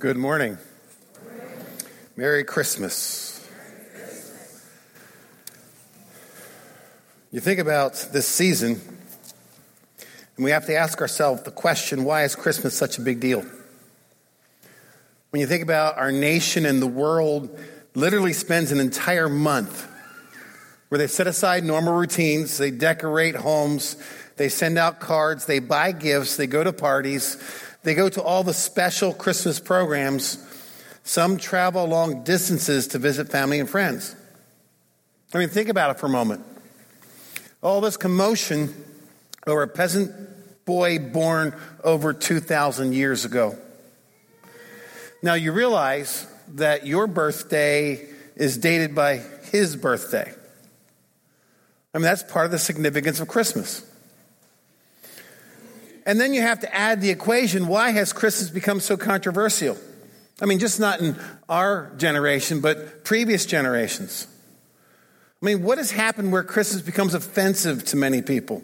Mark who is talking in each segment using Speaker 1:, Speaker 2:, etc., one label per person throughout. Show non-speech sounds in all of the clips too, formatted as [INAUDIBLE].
Speaker 1: Good morning. Merry Christmas. You think about this season, and we have to ask ourselves the question why is Christmas such a big deal? When you think about our nation and the world literally spends an entire month where they set aside normal routines, they decorate homes, they send out cards, they buy gifts, they go to parties, they go to all the special Christmas programs. Some travel long distances to visit family and friends. I mean, think about it for a moment. All this commotion over a peasant boy born over 2,000 years ago. Now, you realize that your birthday is dated by his birthday. I mean, that's part of the significance of Christmas. And then you have to add the equation why has Christmas become so controversial? I mean, just not in our generation, but previous generations. I mean, what has happened where Christmas becomes offensive to many people?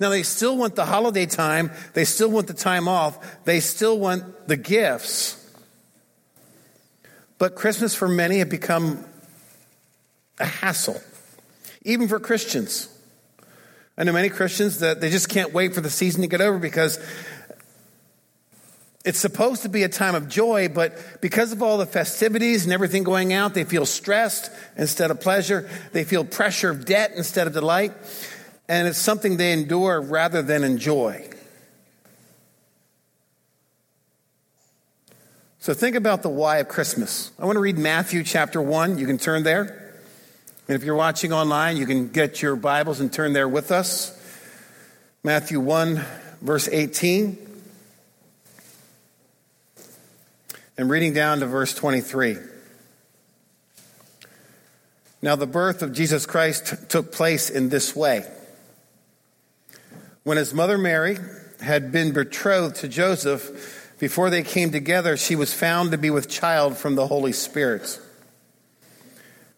Speaker 1: Now, they still want the holiday time, they still want the time off, they still want the gifts. But Christmas for many had become a hassle, even for Christians. I know many Christians that they just can't wait for the season to get over because it's supposed to be a time of joy, but because of all the festivities and everything going out, they feel stressed instead of pleasure. They feel pressure of debt instead of delight. And it's something they endure rather than enjoy. So think about the why of Christmas. I want to read Matthew chapter 1. You can turn there. And if you're watching online, you can get your Bibles and turn there with us. Matthew 1, verse 18. And reading down to verse 23. Now, the birth of Jesus Christ took place in this way. When his mother Mary had been betrothed to Joseph, before they came together, she was found to be with child from the Holy Spirit.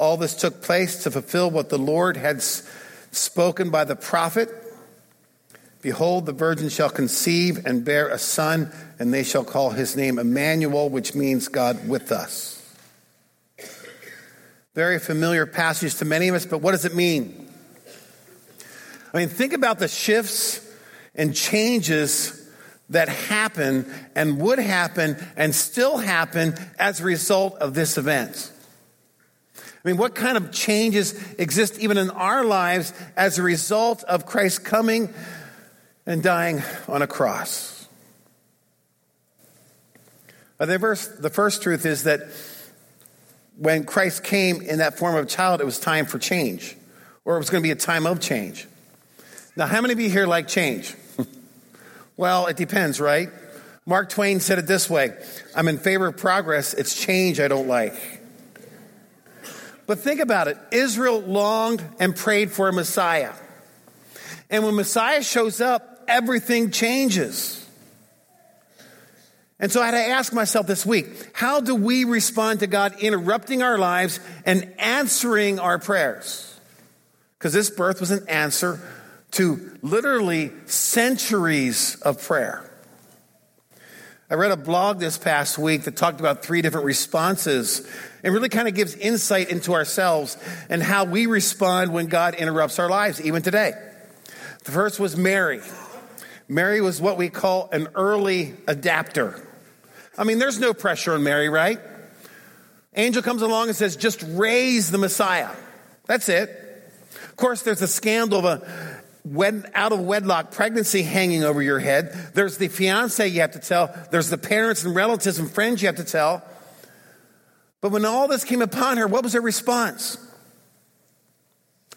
Speaker 1: All this took place to fulfill what the Lord had spoken by the prophet. Behold, the virgin shall conceive and bear a son, and they shall call his name Emmanuel, which means God with us. Very familiar passage to many of us, but what does it mean? I mean, think about the shifts and changes that happen and would happen and still happen as a result of this event. I mean, what kind of changes exist even in our lives as a result of Christ coming and dying on a cross? The first, the first truth is that when Christ came in that form of a child, it was time for change, or it was going to be a time of change. Now, how many of you here like change? [LAUGHS] well, it depends, right? Mark Twain said it this way I'm in favor of progress, it's change I don't like. But think about it Israel longed and prayed for a Messiah. And when Messiah shows up, everything changes. And so I had to ask myself this week how do we respond to God interrupting our lives and answering our prayers? Because this birth was an answer to literally centuries of prayer. I read a blog this past week that talked about three different responses and really kind of gives insight into ourselves and how we respond when God interrupts our lives, even today. The first was Mary. Mary was what we call an early adapter. I mean, there's no pressure on Mary, right? Angel comes along and says, just raise the Messiah. That's it. Of course, there's a scandal of a wed, out of wedlock pregnancy hanging over your head. There's the fiance you have to tell. There's the parents and relatives and friends you have to tell. But when all this came upon her, what was her response?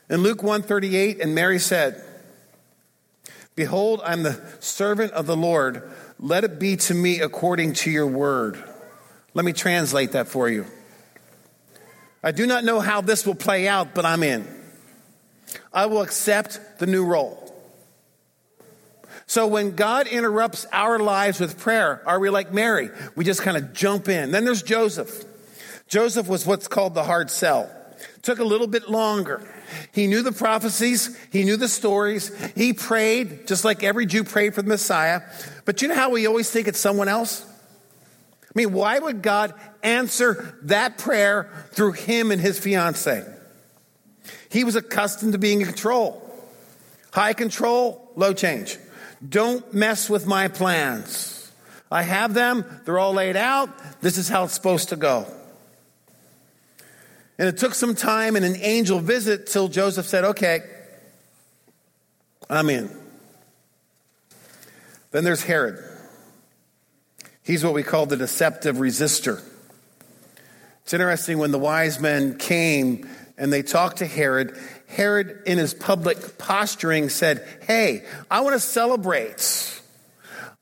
Speaker 1: In Luke 138, and Mary said, Behold, I'm the servant of the Lord. Let it be to me according to your word. Let me translate that for you. I do not know how this will play out, but I'm in. I will accept the new role. So when God interrupts our lives with prayer, are we like Mary? We just kind of jump in. Then there's Joseph. Joseph was what's called the hard sell. Took a little bit longer. He knew the prophecies, he knew the stories, he prayed, just like every Jew prayed for the Messiah. But you know how we always think it's someone else? I mean, why would God answer that prayer through him and his fiancee? He was accustomed to being in control. High control, low change. Don't mess with my plans. I have them, they're all laid out. This is how it's supposed to go. And it took some time and an angel visit till Joseph said, Okay, I'm in. Then there's Herod. He's what we call the deceptive resistor. It's interesting when the wise men came and they talked to Herod, Herod, in his public posturing, said, Hey, I want to celebrate.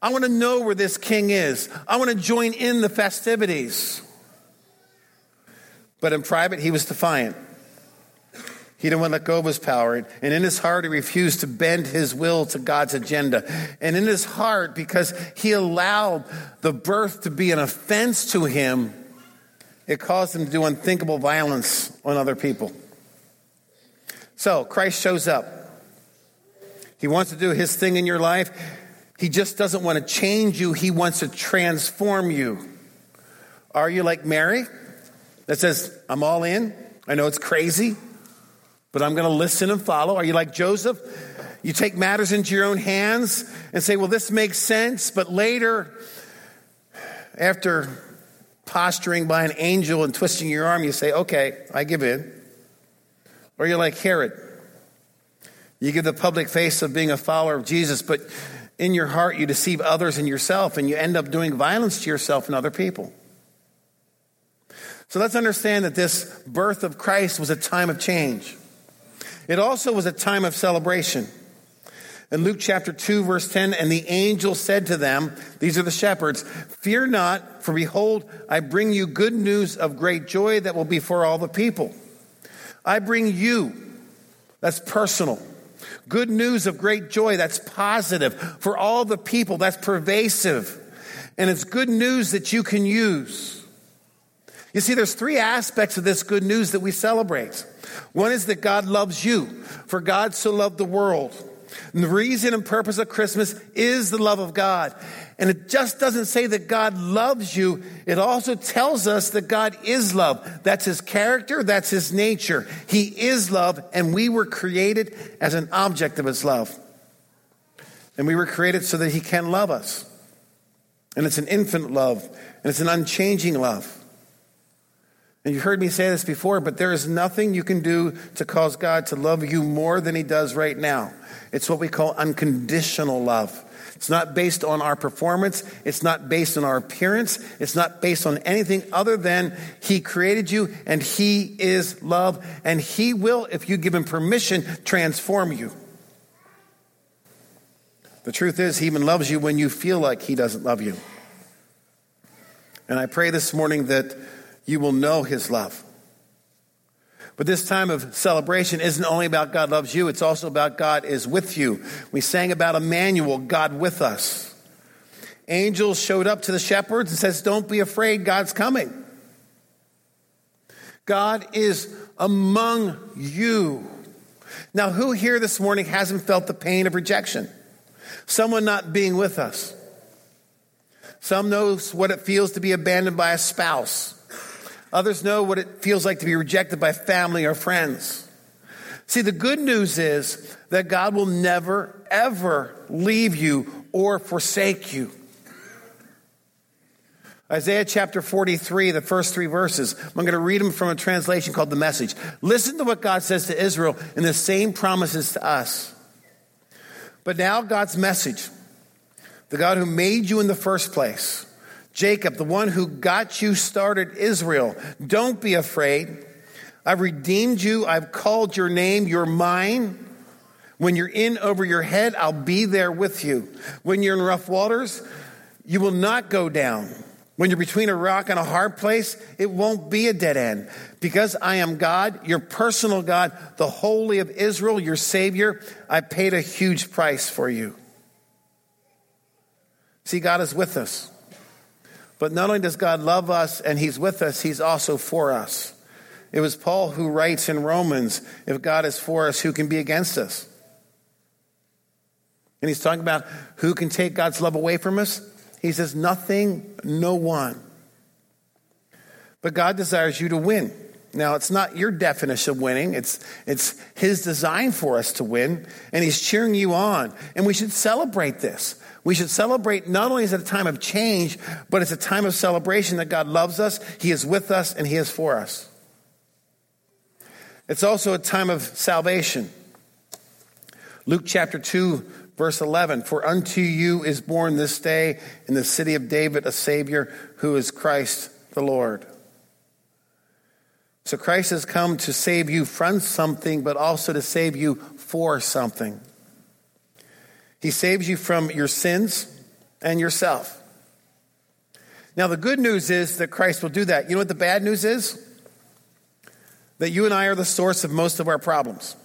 Speaker 1: I want to know where this king is. I want to join in the festivities. But in private, he was defiant. He didn't want to let go of his power. And in his heart, he refused to bend his will to God's agenda. And in his heart, because he allowed the birth to be an offense to him, it caused him to do unthinkable violence on other people. So Christ shows up. He wants to do his thing in your life. He just doesn't want to change you, he wants to transform you. Are you like Mary? that says, I'm all in. I know it's crazy, but I'm going to listen and follow. Are you like Joseph? You take matters into your own hands and say, well, this makes sense, but later, after posturing by an angel and twisting your arm, you say, okay, I give in. Or you're like Herod. You give the public face of being a follower of Jesus, but in your heart you deceive others and yourself, and you end up doing violence to yourself and other people. So let's understand that this birth of Christ was a time of change. It also was a time of celebration. In Luke chapter 2, verse 10, and the angel said to them, These are the shepherds, Fear not, for behold, I bring you good news of great joy that will be for all the people. I bring you, that's personal. Good news of great joy, that's positive for all the people, that's pervasive. And it's good news that you can use. You see, there's three aspects of this good news that we celebrate. One is that God loves you, for God so loved the world. And the reason and purpose of Christmas is the love of God. And it just doesn't say that God loves you. It also tells us that God is love. That's his character. That's his nature. He is love and we were created as an object of his love. And we were created so that he can love us. And it's an infinite love and it's an unchanging love. And you've heard me say this before, but there is nothing you can do to cause God to love you more than He does right now. It's what we call unconditional love. It's not based on our performance. It's not based on our appearance. It's not based on anything other than He created you and He is love. And He will, if you give Him permission, transform you. The truth is, He even loves you when you feel like He doesn't love you. And I pray this morning that you will know his love. But this time of celebration isn't only about God loves you, it's also about God is with you. We sang about Emmanuel, God with us. Angels showed up to the shepherds and says, "Don't be afraid, God's coming." God is among you. Now, who here this morning hasn't felt the pain of rejection? Someone not being with us. Some knows what it feels to be abandoned by a spouse. Others know what it feels like to be rejected by family or friends. See, the good news is that God will never, ever leave you or forsake you. Isaiah chapter 43, the first three verses. I'm going to read them from a translation called The Message. Listen to what God says to Israel and the same promises to us. But now, God's message the God who made you in the first place Jacob, the one who got you started, Israel. Don't be afraid. I've redeemed you. I've called your name. You're mine. When you're in over your head, I'll be there with you. When you're in rough waters, you will not go down. When you're between a rock and a hard place, it won't be a dead end. Because I am God, your personal God, the Holy of Israel, your Savior, I paid a huge price for you. See, God is with us. But not only does God love us and He's with us, He's also for us. It was Paul who writes in Romans if God is for us, who can be against us? And he's talking about who can take God's love away from us. He says, nothing, no one. But God desires you to win. Now, it's not your definition of winning, it's, it's His design for us to win, and He's cheering you on. And we should celebrate this. We should celebrate not only is it a time of change, but it's a time of celebration that God loves us, He is with us, and He is for us. It's also a time of salvation. Luke chapter 2, verse 11 For unto you is born this day in the city of David a Savior who is Christ the Lord. So Christ has come to save you from something, but also to save you for something. He saves you from your sins and yourself. Now, the good news is that Christ will do that. You know what the bad news is? That you and I are the source of most of our problems.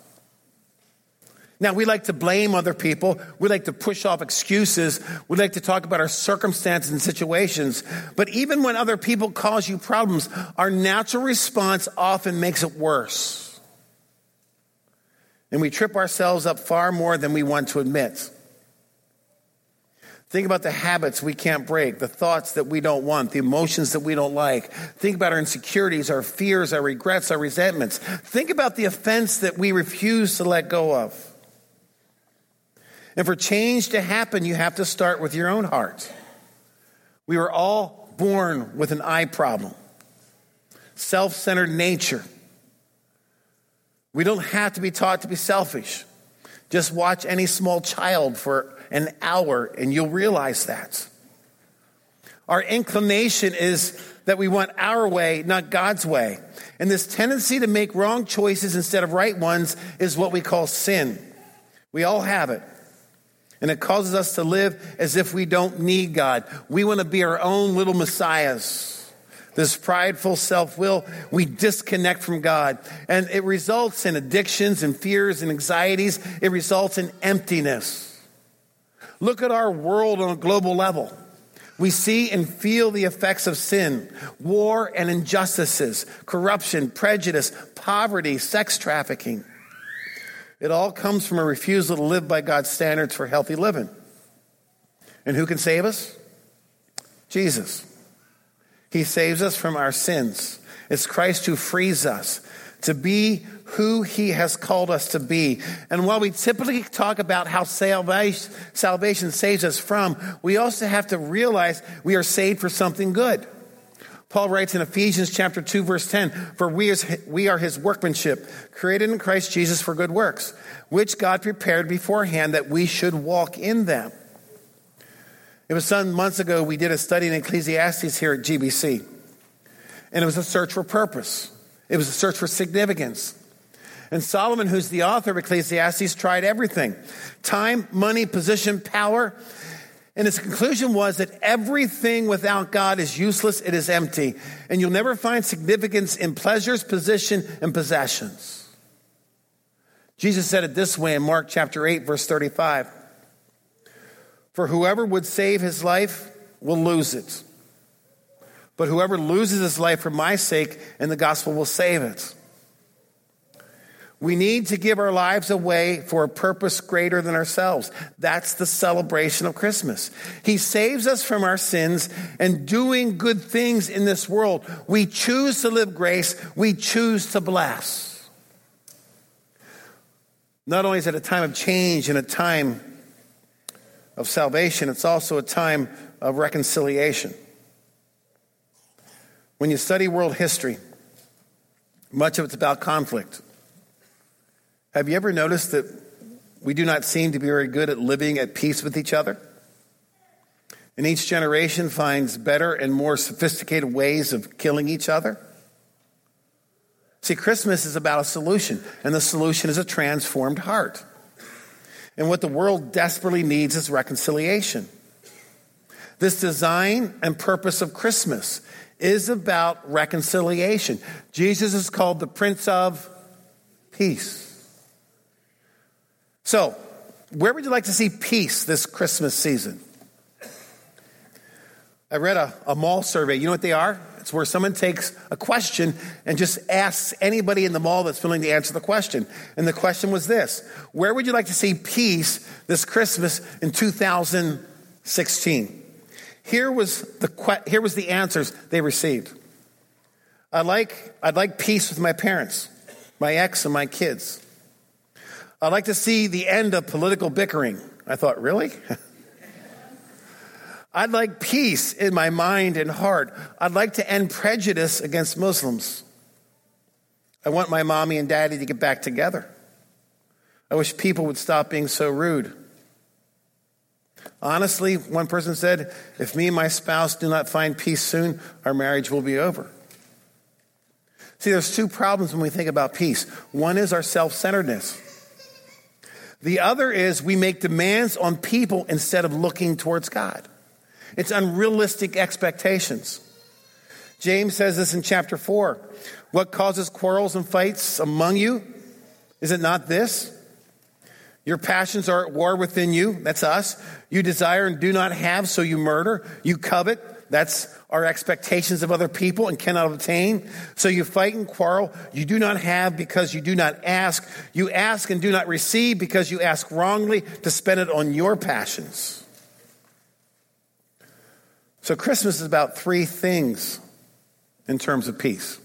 Speaker 1: Now, we like to blame other people. We like to push off excuses. We like to talk about our circumstances and situations. But even when other people cause you problems, our natural response often makes it worse. And we trip ourselves up far more than we want to admit. Think about the habits we can't break, the thoughts that we don't want, the emotions that we don't like. Think about our insecurities, our fears, our regrets, our resentments. Think about the offense that we refuse to let go of. And for change to happen, you have to start with your own heart. We were all born with an I problem, self centered nature. We don't have to be taught to be selfish. Just watch any small child for an hour, and you'll realize that. Our inclination is that we want our way, not God's way. And this tendency to make wrong choices instead of right ones is what we call sin. We all have it. And it causes us to live as if we don't need God. We want to be our own little messiahs. This prideful self will, we disconnect from God. And it results in addictions and fears and anxieties. It results in emptiness. Look at our world on a global level. We see and feel the effects of sin, war and injustices, corruption, prejudice, poverty, sex trafficking. It all comes from a refusal to live by God's standards for healthy living. And who can save us? Jesus. He saves us from our sins. It's Christ who frees us to be who he has called us to be. And while we typically talk about how salvation, saves us from, we also have to realize we are saved for something good. Paul writes in Ephesians chapter 2 verse 10, for we, is, we are his workmanship, created in Christ Jesus for good works, which God prepared beforehand that we should walk in them. It was some months ago we did a study in Ecclesiastes here at GBC. And it was a search for purpose. It was a search for significance. And Solomon, who's the author of Ecclesiastes, tried everything time, money, position, power. And his conclusion was that everything without God is useless, it is empty. And you'll never find significance in pleasures, position, and possessions. Jesus said it this way in Mark chapter 8, verse 35 For whoever would save his life will lose it. But whoever loses his life for my sake and the gospel will save it. We need to give our lives away for a purpose greater than ourselves. That's the celebration of Christmas. He saves us from our sins and doing good things in this world. We choose to live grace, we choose to bless. Not only is it a time of change and a time of salvation, it's also a time of reconciliation. When you study world history, much of it's about conflict. Have you ever noticed that we do not seem to be very good at living at peace with each other? And each generation finds better and more sophisticated ways of killing each other. See, Christmas is about a solution, and the solution is a transformed heart. And what the world desperately needs is reconciliation. This design and purpose of Christmas is about reconciliation. Jesus is called the Prince of Peace. So, where would you like to see peace this Christmas season? I read a, a mall survey. You know what they are? It's where someone takes a question and just asks anybody in the mall that's willing to answer the question. And the question was this Where would you like to see peace this Christmas in 2016? Here was the, here was the answers they received. I'd like, I'd like peace with my parents, my ex, and my kids. I'd like to see the end of political bickering. I thought, really? [LAUGHS] I'd like peace in my mind and heart. I'd like to end prejudice against Muslims. I want my mommy and daddy to get back together. I wish people would stop being so rude. Honestly, one person said, if me and my spouse do not find peace soon, our marriage will be over. See, there's two problems when we think about peace. One is our self centeredness. The other is we make demands on people instead of looking towards God. It's unrealistic expectations. James says this in chapter 4. What causes quarrels and fights among you? Is it not this? Your passions are at war within you. That's us. You desire and do not have, so you murder. You covet. That's our expectations of other people and cannot obtain. So you fight and quarrel. You do not have because you do not ask. You ask and do not receive because you ask wrongly to spend it on your passions. So, Christmas is about three things in terms of peace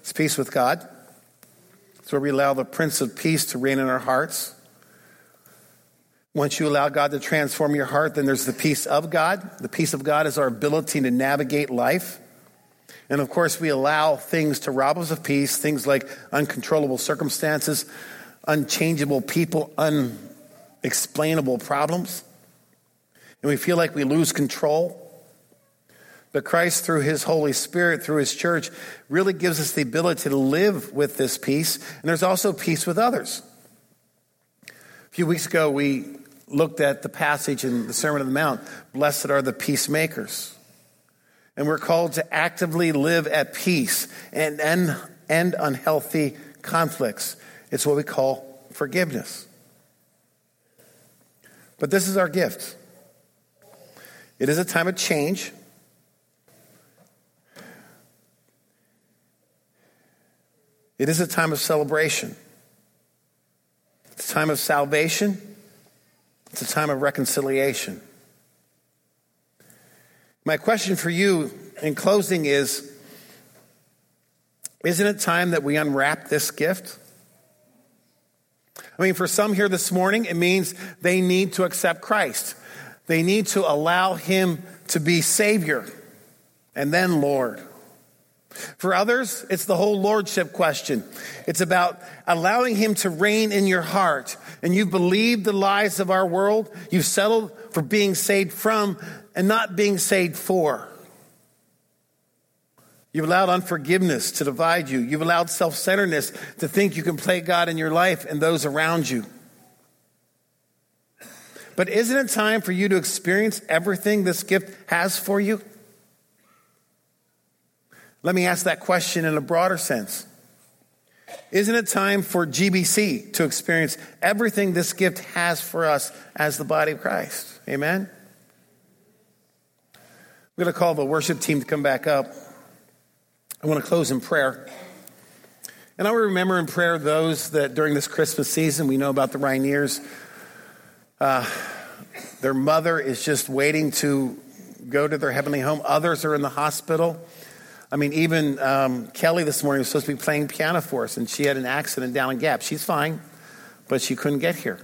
Speaker 1: it's peace with God, it's where we allow the Prince of Peace to reign in our hearts. Once you allow God to transform your heart, then there's the peace of God. The peace of God is our ability to navigate life. And of course, we allow things to rob us of peace, things like uncontrollable circumstances, unchangeable people, unexplainable problems and we feel like we lose control. But Christ, through his Holy Spirit, through his church, really gives us the ability to live with this peace. And there's also peace with others. A few weeks ago, we looked at the passage in the Sermon on the Mount Blessed are the peacemakers. And we're called to actively live at peace and end, unhealthy conflicts. It's what we call forgiveness. But this is our gift. It is a time of change. It is a time of celebration. It's a time of salvation. It's a time of reconciliation. My question for you in closing is Isn't it time that we unwrap this gift? I mean, for some here this morning, it means they need to accept Christ. They need to allow him to be Savior and then Lord. For others, it's the whole lordship question. It's about allowing him to reign in your heart. And you've believed the lies of our world. You've settled for being saved from and not being saved for. You've allowed unforgiveness to divide you. You've allowed self centeredness to think you can play God in your life and those around you. But isn't it time for you to experience everything this gift has for you? Let me ask that question in a broader sense. Isn't it time for GBC to experience everything this gift has for us as the body of Christ? Amen? I'm going to call the worship team to come back up. I want to close in prayer. And I will remember in prayer those that during this Christmas season, we know about the Rainiers uh, their mother is just waiting to go to their heavenly home. Others are in the hospital. I mean, even um, Kelly this morning was supposed to be playing piano for us, and she had an accident down in Gap. She's fine, but she couldn't get here.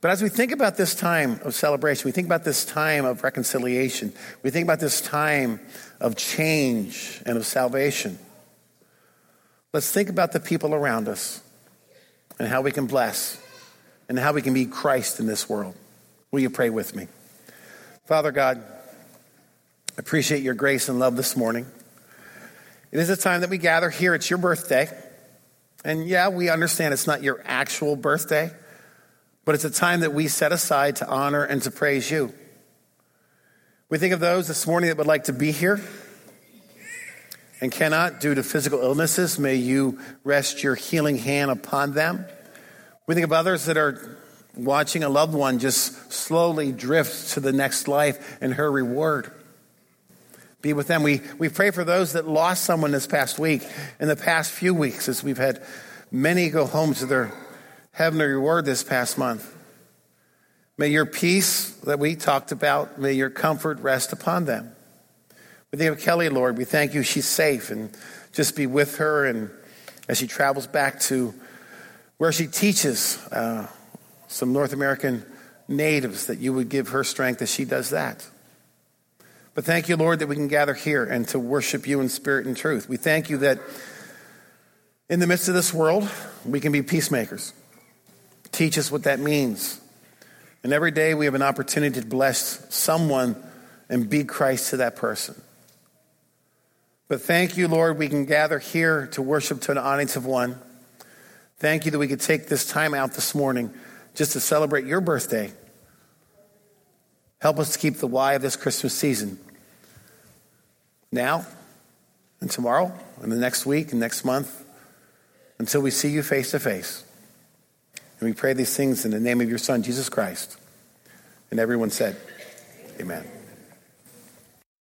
Speaker 1: But as we think about this time of celebration, we think about this time of reconciliation, we think about this time of change and of salvation. Let's think about the people around us and how we can bless and how we can be Christ in this world. Will you pray with me? Father God, I appreciate your grace and love this morning. It is a time that we gather here. It's your birthday. And yeah, we understand it's not your actual birthday, but it's a time that we set aside to honor and to praise you. We think of those this morning that would like to be here and cannot due to physical illnesses. May you rest your healing hand upon them. We think of others that are watching a loved one just slowly drift to the next life and her reward. Be with them. We, we pray for those that lost someone this past week, in the past few weeks, as we've had many go home to their heavenly reward this past month. May your peace that we talked about, may your comfort rest upon them. We think of Kelly, Lord. We thank you she's safe and just be with her and as she travels back to where she teaches uh, some North American natives, that you would give her strength as she does that. But thank you, Lord, that we can gather here and to worship you in spirit and truth. We thank you that in the midst of this world, we can be peacemakers. Teach us what that means. And every day we have an opportunity to bless someone and be Christ to that person. But thank you, Lord, we can gather here to worship to an audience of one. Thank you that we could take this time out this morning just to celebrate your birthday. Help us to keep the why of this Christmas season. Now and tomorrow and the next week and next month until we see you face to face. And we pray these things in the name of your Son, Jesus Christ. And everyone said, Amen.